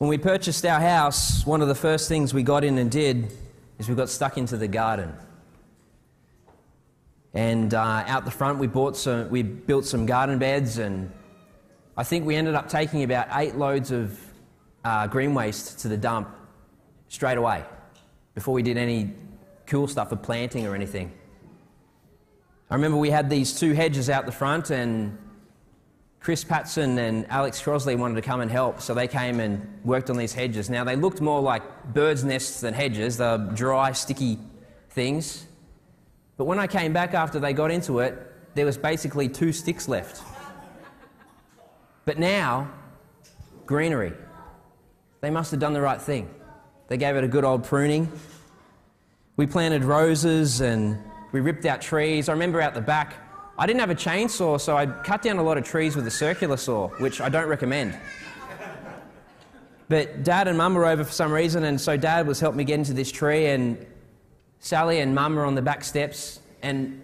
When we purchased our house, one of the first things we got in and did is we got stuck into the garden. And uh, out the front, we, bought some, we built some garden beds, and I think we ended up taking about eight loads of uh, green waste to the dump straight away before we did any cool stuff for planting or anything. I remember we had these two hedges out the front, and Chris Patson and Alex Crosley wanted to come and help, so they came and worked on these hedges. Now, they looked more like birds' nests than hedges, they're dry, sticky things. But when I came back after they got into it, there was basically two sticks left. But now, greenery. They must have done the right thing. They gave it a good old pruning. We planted roses and we ripped out trees. I remember out the back, I didn't have a chainsaw, so I cut down a lot of trees with a circular saw, which I don't recommend. But dad and mum were over for some reason, and so dad was helping me get into this tree, and Sally and Mum were on the back steps, and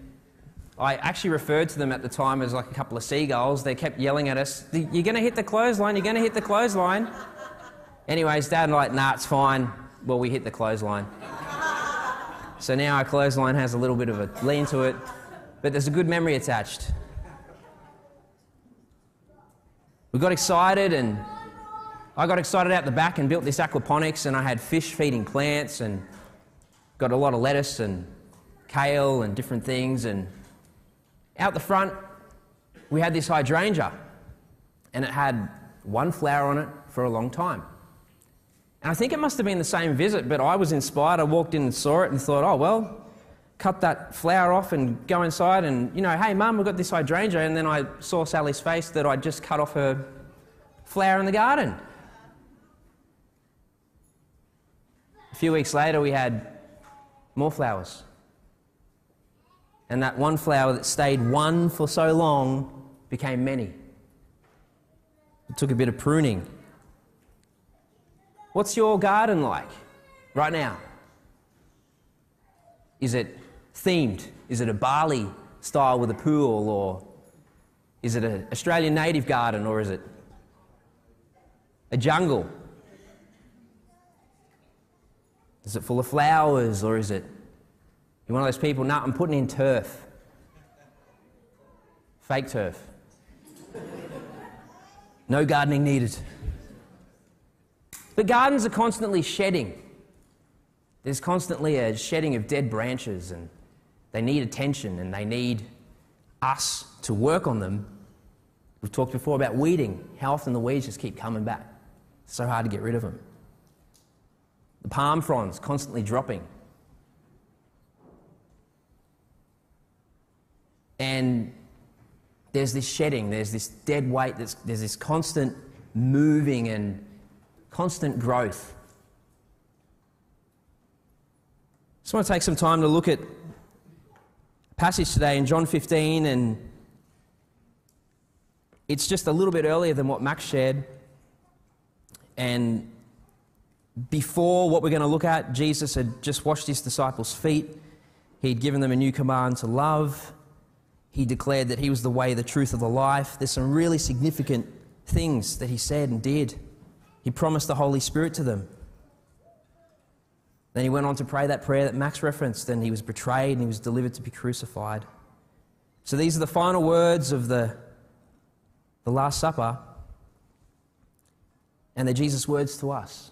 I actually referred to them at the time as like a couple of seagulls. They kept yelling at us, You're going to hit the clothesline, you're going to hit the clothesline. Anyways, Dad and like, Nah, it's fine. Well, we hit the clothesline. so now our clothesline has a little bit of a lean to it, but there's a good memory attached. We got excited, and I got excited out the back and built this aquaponics, and I had fish feeding plants and got a lot of lettuce and kale and different things. And out the front, we had this hydrangea, and it had one flower on it for a long time. And I think it must have been the same visit, but I was inspired. I walked in and saw it and thought, oh, well, cut that flower off and go inside and, you know, hey, mum, we've got this hydrangea. And then I saw Sally's face that I'd just cut off her flower in the garden. A few weeks later, we had more flowers. And that one flower that stayed one for so long became many. It took a bit of pruning. What's your garden like right now? Is it themed? Is it a Bali style with a pool, or is it an Australian native garden, or is it a jungle? Is it full of flowers or is it you're one of those people, no, I'm putting in turf. Fake turf. No gardening needed. But gardens are constantly shedding. There's constantly a shedding of dead branches, and they need attention and they need us to work on them. We've talked before about weeding. How often the weeds just keep coming back? It's so hard to get rid of them. The palm fronds constantly dropping. And there's this shedding, there's this dead weight, there's, there's this constant moving and constant growth. I Just want to take some time to look at passage today in John 15, and it's just a little bit earlier than what Max shared. And before what we're going to look at, Jesus had just washed his disciples' feet. He'd given them a new command to love. He declared that he was the way, the truth, of the life. There's some really significant things that he said and did. He promised the Holy Spirit to them. Then he went on to pray that prayer that Max referenced, and he was betrayed and he was delivered to be crucified. So these are the final words of the, the Last Supper, and they're Jesus' words to us.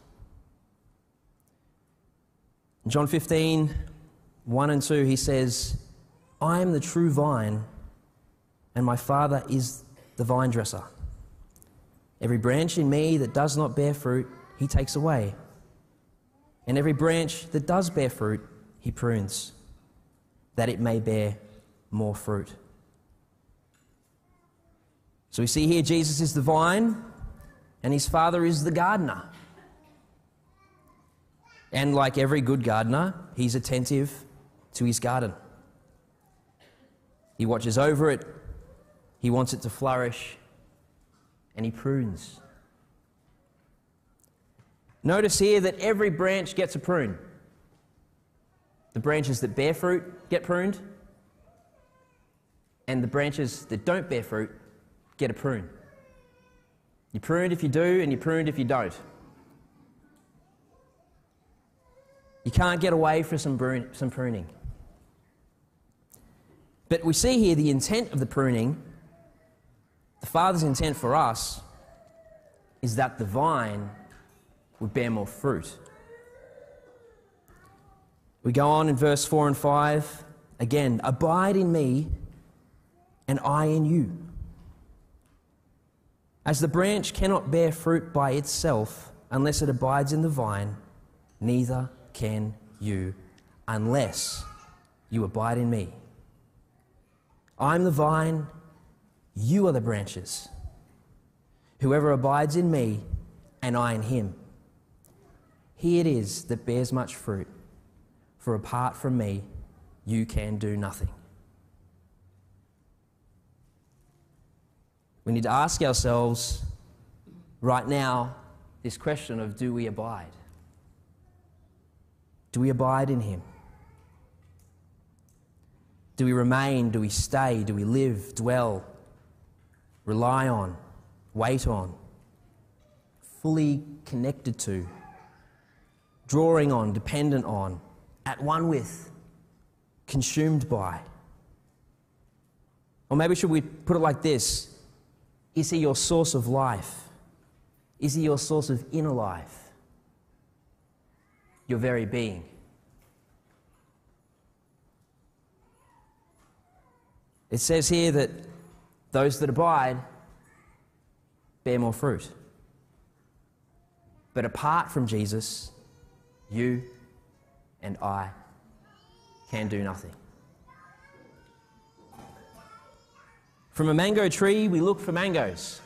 In John 15, 1 and 2, he says, I am the true vine, and my Father is the vine dresser. Every branch in me that does not bear fruit, he takes away. And every branch that does bear fruit, he prunes, that it may bear more fruit. So we see here Jesus is the vine, and his Father is the gardener. And like every good gardener, he's attentive to his garden. He watches over it, he wants it to flourish, and he prunes. Notice here that every branch gets a prune. The branches that bear fruit get pruned, and the branches that don't bear fruit get a prune. You pruned if you do, and you pruned if you don't. You can't get away from some, some pruning. But we see here the intent of the pruning, the Father's intent for us, is that the vine would bear more fruit. We go on in verse 4 and 5 again Abide in me, and I in you. As the branch cannot bear fruit by itself unless it abides in the vine, neither can you unless you abide in me. I'm the vine, you are the branches. Whoever abides in me, and I in him, he it is that bears much fruit, for apart from me, you can do nothing. We need to ask ourselves right now this question of do we abide? Do we abide in Him? Do we remain? Do we stay? Do we live, dwell, rely on, wait on, fully connected to, drawing on, dependent on, at one with, consumed by? Or maybe should we put it like this is He your source of life? Is He your source of inner life? Your very being? It says here that those that abide bear more fruit. But apart from Jesus, you and I can do nothing. From a mango tree, we look for mangoes.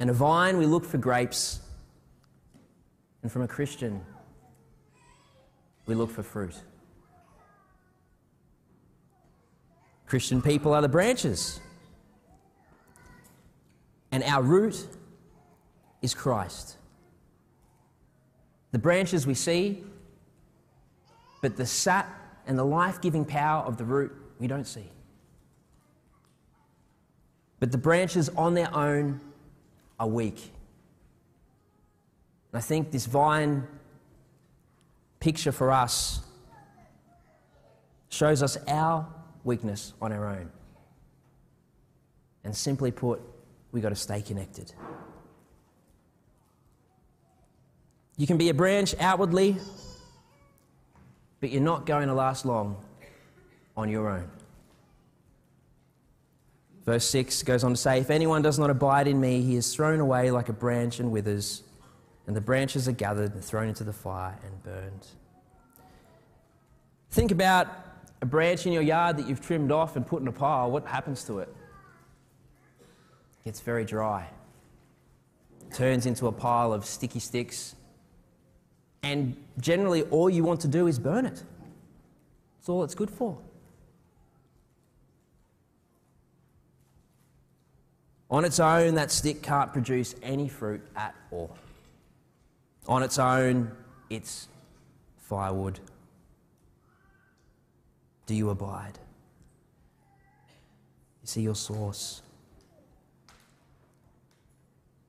And a vine, we look for grapes. And from a Christian, we look for fruit. Christian people are the branches. And our root is Christ. The branches we see, but the sap and the life giving power of the root we don't see. But the branches on their own are weak. And I think this vine picture for us shows us our weakness on our own. And simply put, we've got to stay connected. You can be a branch outwardly, but you're not going to last long on your own. Verse 6 goes on to say, If anyone does not abide in me, he is thrown away like a branch and withers, and the branches are gathered and thrown into the fire and burned. Think about a branch in your yard that you've trimmed off and put in a pile. What happens to it? It gets very dry, it turns into a pile of sticky sticks, and generally all you want to do is burn it. That's all it's good for. On its own, that stick can't produce any fruit at all. On its own, it's firewood. Do you abide? You see your source.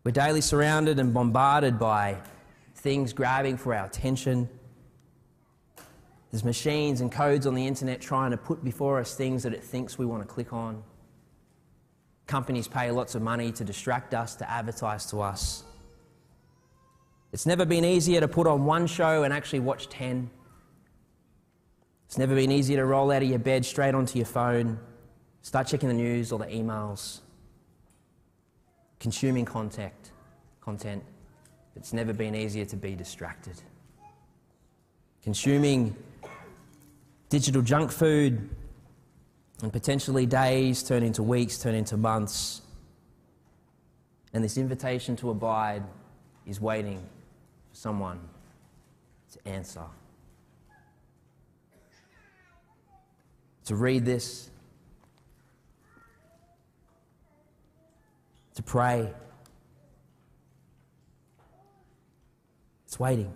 We're daily surrounded and bombarded by things grabbing for our attention. There's machines and codes on the internet trying to put before us things that it thinks we want to click on. Companies pay lots of money to distract us, to advertise to us. It's never been easier to put on one show and actually watch 10. It's never been easier to roll out of your bed straight onto your phone, start checking the news or the emails, consuming content. content. It's never been easier to be distracted. Consuming digital junk food, and potentially days turn into weeks, turn into months. And this invitation to abide is waiting for someone to answer. To read this, to pray. It's waiting.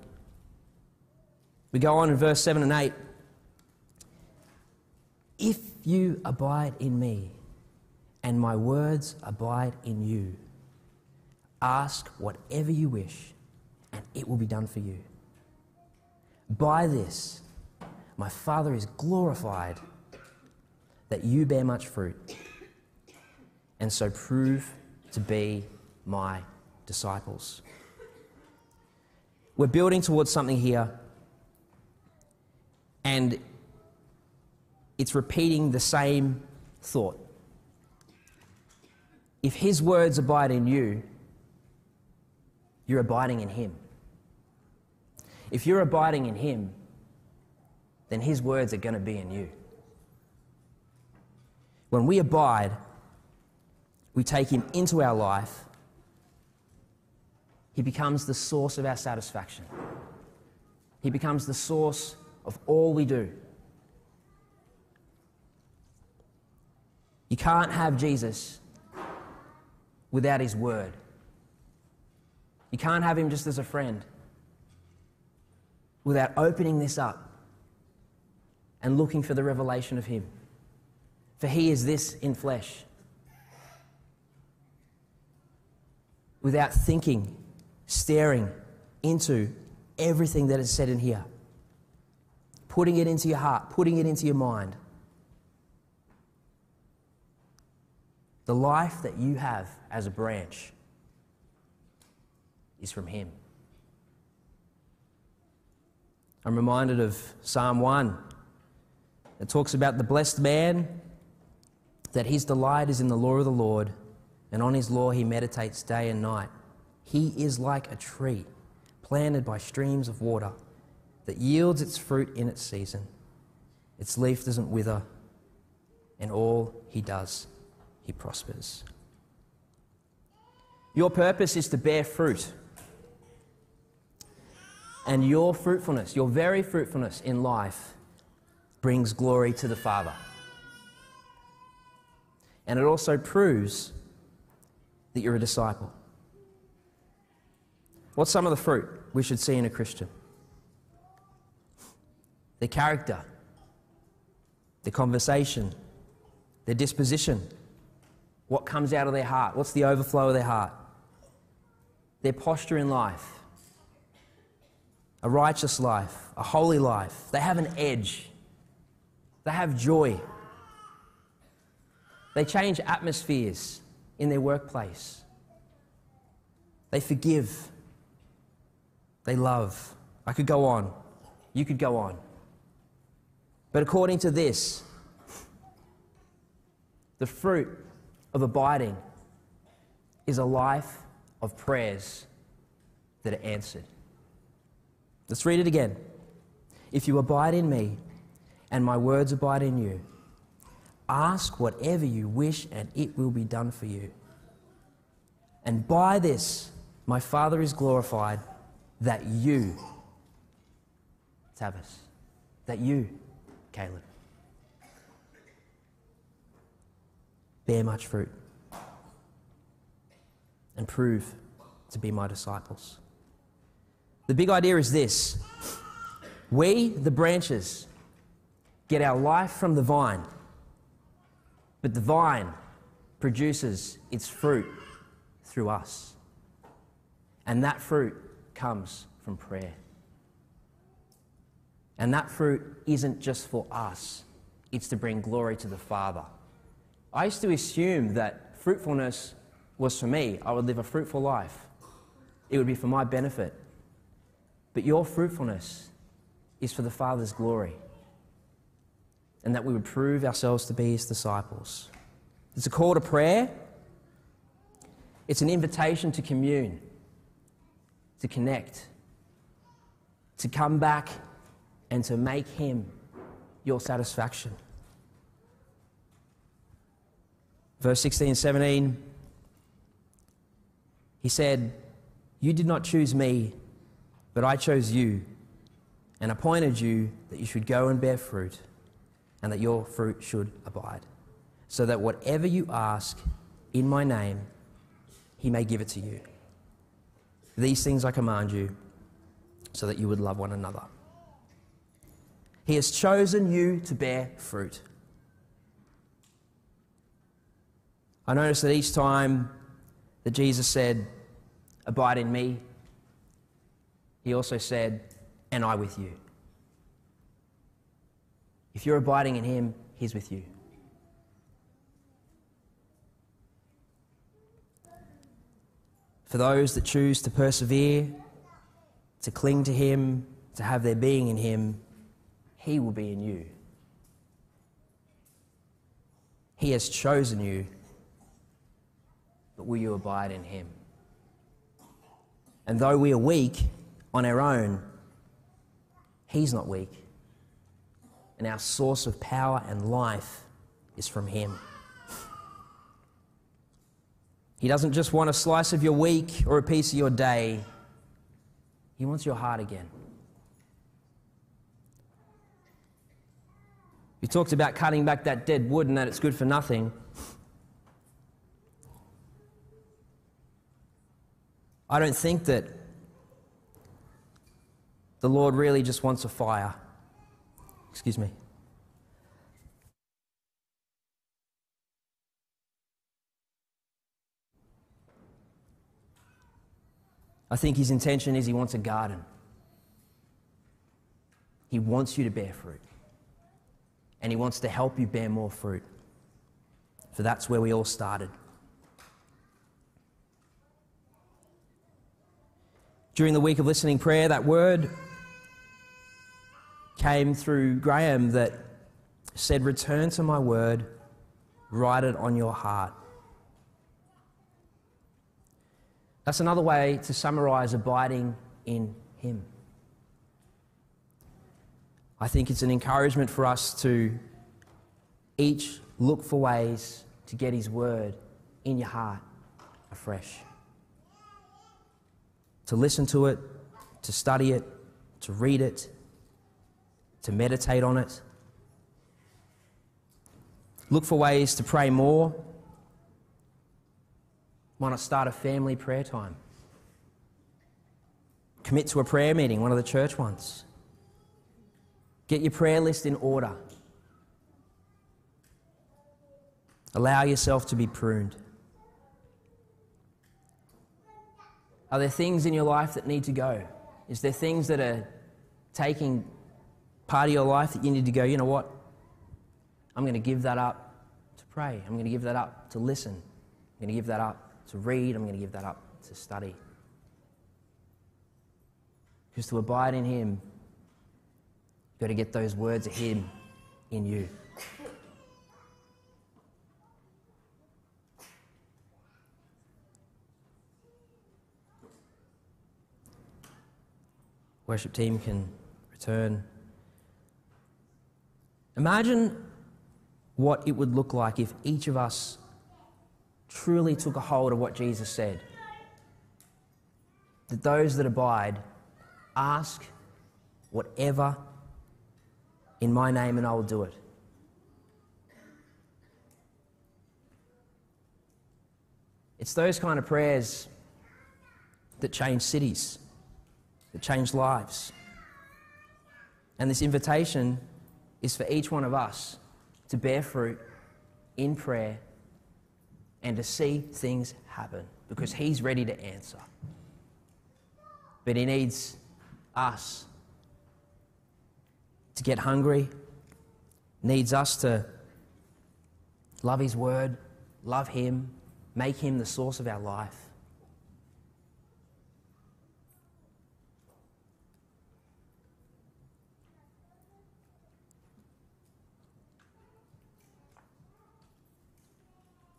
We go on in verse 7 and 8. If you abide in me, and my words abide in you, ask whatever you wish, and it will be done for you. By this, my Father is glorified that you bear much fruit, and so prove to be my disciples. We're building towards something here, and it's repeating the same thought. If his words abide in you, you're abiding in him. If you're abiding in him, then his words are going to be in you. When we abide, we take him into our life, he becomes the source of our satisfaction. He becomes the source of all we do. You can't have Jesus without his word. You can't have him just as a friend without opening this up and looking for the revelation of him. For he is this in flesh. Without thinking, staring into everything that is said in here, putting it into your heart, putting it into your mind. The life that you have as a branch is from Him. I'm reminded of Psalm 1. It talks about the blessed man, that his delight is in the law of the Lord, and on his law he meditates day and night. He is like a tree planted by streams of water that yields its fruit in its season. Its leaf doesn't wither, and all he does he prospers. Your purpose is to bear fruit. And your fruitfulness, your very fruitfulness in life, brings glory to the Father. And it also proves that you're a disciple. What's some of the fruit we should see in a Christian? Their character, their conversation, their disposition, what comes out of their heart? What's the overflow of their heart? Their posture in life. A righteous life, a holy life. They have an edge. They have joy. They change atmospheres in their workplace. They forgive. They love. I could go on. You could go on. But according to this, the fruit of abiding is a life of prayers that are answered. Let's read it again. If you abide in me and my words abide in you, ask whatever you wish and it will be done for you. And by this my Father is glorified that you, Tavis, that you, Caleb, bear much fruit and prove to be my disciples. The big idea is this we, the branches, get our life from the vine, but the vine produces its fruit through us. And that fruit comes from prayer. And that fruit isn't just for us, it's to bring glory to the Father. I used to assume that fruitfulness was for me. I would live a fruitful life, it would be for my benefit. But your fruitfulness is for the Father's glory, and that we would prove ourselves to be His disciples. It's a call to prayer, it's an invitation to commune, to connect, to come back and to make Him your satisfaction. Verse 16 and 17, he said, You did not choose me, but I chose you and appointed you that you should go and bear fruit, and that your fruit should abide, so that whatever you ask in my name, he may give it to you. These things I command you so that you would love one another. He has chosen you to bear fruit. I notice that each time that Jesus said, Abide in me, he also said, And I with you. If you're abiding in him, he's with you. For those that choose to persevere, to cling to Him, to have their being in Him, He will be in you. He has chosen you, but will you abide in Him? And though we are weak on our own, He's not weak. And our source of power and life is from Him. He doesn't just want a slice of your week or a piece of your day, He wants your heart again. We talked about cutting back that dead wood and that it's good for nothing. I don't think that the Lord really just wants a fire. Excuse me. I think his intention is he wants a garden. He wants you to bear fruit. And he wants to help you bear more fruit. For that's where we all started. During the week of listening prayer, that word came through Graham that said, Return to my word, write it on your heart. That's another way to summarize abiding in Him. I think it's an encouragement for us to each look for ways to get His Word in your heart afresh. To listen to it, to study it, to read it, to meditate on it. Look for ways to pray more why not start a family prayer time? Commit to a prayer meeting, one of the church ones. Get your prayer list in order. Allow yourself to be pruned. Are there things in your life that need to go? Is there things that are taking part of your life that you need to go, you know what? I'm going to give that up to pray. I'm going to give that up to listen. I'm going to give that up to read, I'm going to give that up to study. Because to abide in Him, you've got to get those words of Him in you. Worship team can return. Imagine what it would look like if each of us truly took a hold of what Jesus said. That those that abide ask whatever in my name and I will do it. It's those kind of prayers that change cities, that change lives. And this invitation is for each one of us to bear fruit in prayer and to see things happen because He's ready to answer. But He needs us to get hungry, needs us to love His Word, love Him, make Him the source of our life.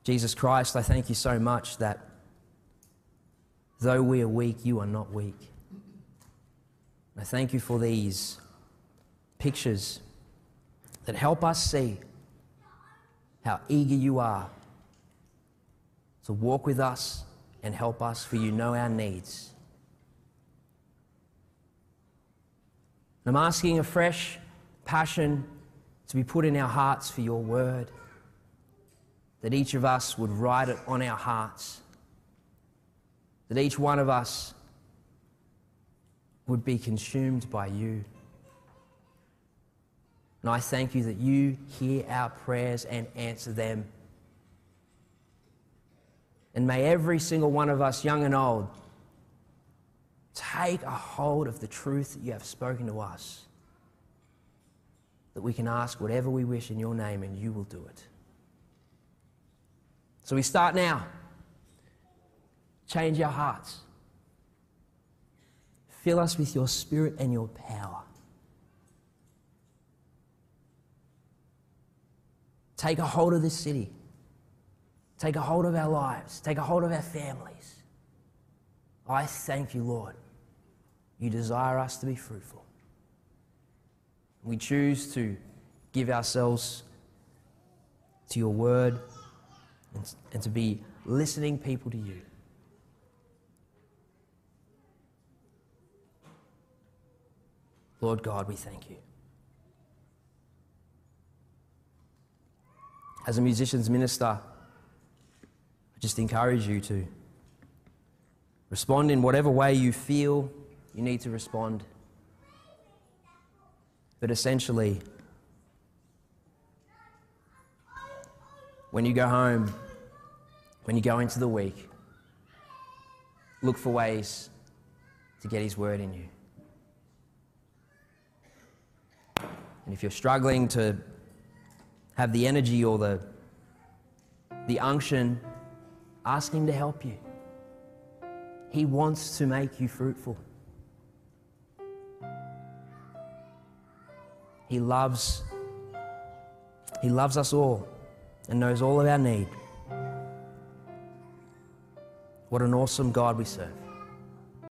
Jesus Christ, I thank you so much that though we are weak, you are not weak. I thank you for these pictures that help us see how eager you are to walk with us and help us, for you know our needs. I'm asking a fresh passion to be put in our hearts for your word that each of us would write it on our hearts, that each one of us would be consumed by you. And I thank you that you hear our prayers and answer them. And may every single one of us, young and old, take a hold of the truth that you have spoken to us. that we can ask whatever we wish in your name and you will do it. So we start now. Change our hearts. Fill us with your spirit and your power. Take a hold of this city. Take a hold of our lives. Take a hold of our families. I thank you, Lord. You desire us to be fruitful. We choose to give ourselves to your word and, and to be listening people to you. Lord God, we thank you. As a musician's minister, I just encourage you to respond in whatever way you feel you need to respond. But essentially, when you go home, when you go into the week, look for ways to get His word in you. And if you're struggling to have the energy or the, the unction, ask Him to help you. He wants to make you fruitful. He loves He loves us all and knows all of our need. What an awesome God we serve.